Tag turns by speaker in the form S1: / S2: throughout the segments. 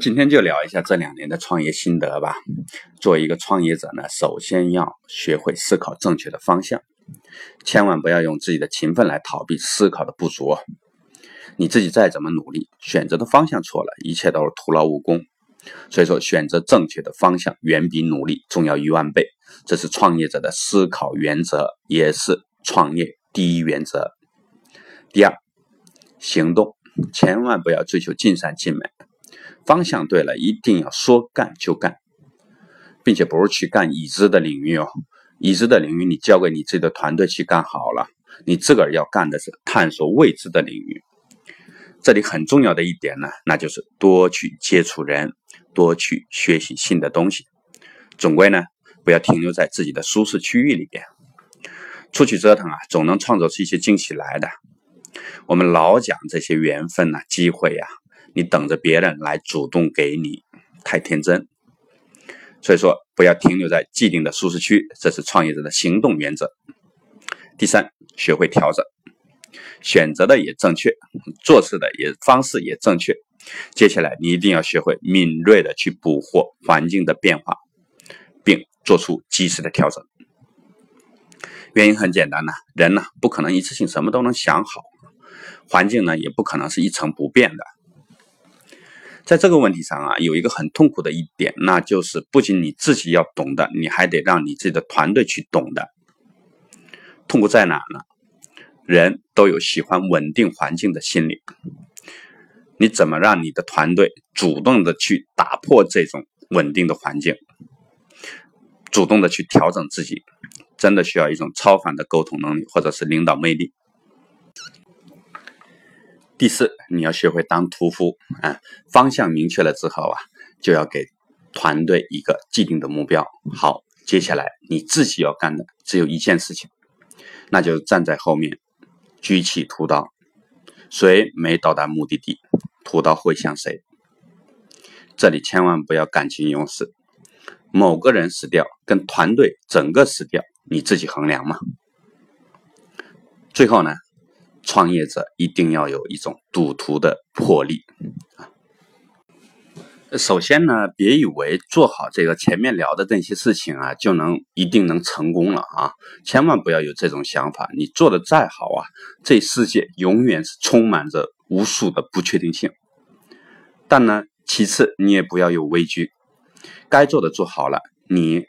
S1: 今天就聊一下这两年的创业心得吧。作为一个创业者呢，首先要学会思考正确的方向，千万不要用自己的勤奋来逃避思考的不足。你自己再怎么努力，选择的方向错了，一切都是徒劳无功。所以说，选择正确的方向远比努力重要一万倍。这是创业者的思考原则，也是创业第一原则。第二，行动，千万不要追求尽善尽美。方向对了，一定要说干就干，并且不是去干已知的领域哦。已知的领域你交给你自己的团队去干好了，你自个儿要干的是探索未知的领域。这里很重要的一点呢，那就是多去接触人，多去学习新的东西。总归呢，不要停留在自己的舒适区域里边，出去折腾啊，总能创造出一些惊喜来的。我们老讲这些缘分呐，机会呀。你等着别人来主动给你，太天真。所以说，不要停留在既定的舒适区，这是创业者的行动原则。第三，学会调整，选择的也正确，做事的也方式也正确。接下来，你一定要学会敏锐的去捕获环境的变化，并做出及时的调整。原因很简单呐，人呢不可能一次性什么都能想好，环境呢也不可能是一成不变的。在这个问题上啊，有一个很痛苦的一点，那就是不仅你自己要懂的，你还得让你自己的团队去懂的。痛苦在哪呢？人都有喜欢稳定环境的心理，你怎么让你的团队主动的去打破这种稳定的环境，主动的去调整自己，真的需要一种超凡的沟通能力，或者是领导魅力。第四，你要学会当屠夫啊！方向明确了之后啊，就要给团队一个既定的目标。好，接下来你自己要干的只有一件事情，那就是站在后面举起屠刀。谁没到达目的地，屠刀会向谁。这里千万不要感情用事，某个人死掉跟团队整个死掉，你自己衡量嘛。最后呢？创业者一定要有一种赌徒的魄力啊！首先呢，别以为做好这个前面聊的那些事情啊，就能一定能成功了啊！千万不要有这种想法。你做的再好啊，这世界永远是充满着无数的不确定性。但呢，其次你也不要有畏惧，该做的做好了，你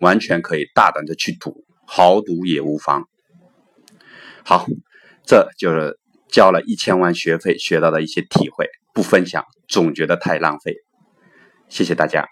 S1: 完全可以大胆的去赌，豪赌也无妨。好。这就是交了一千万学费学到的一些体会，不分享总觉得太浪费。谢谢大家。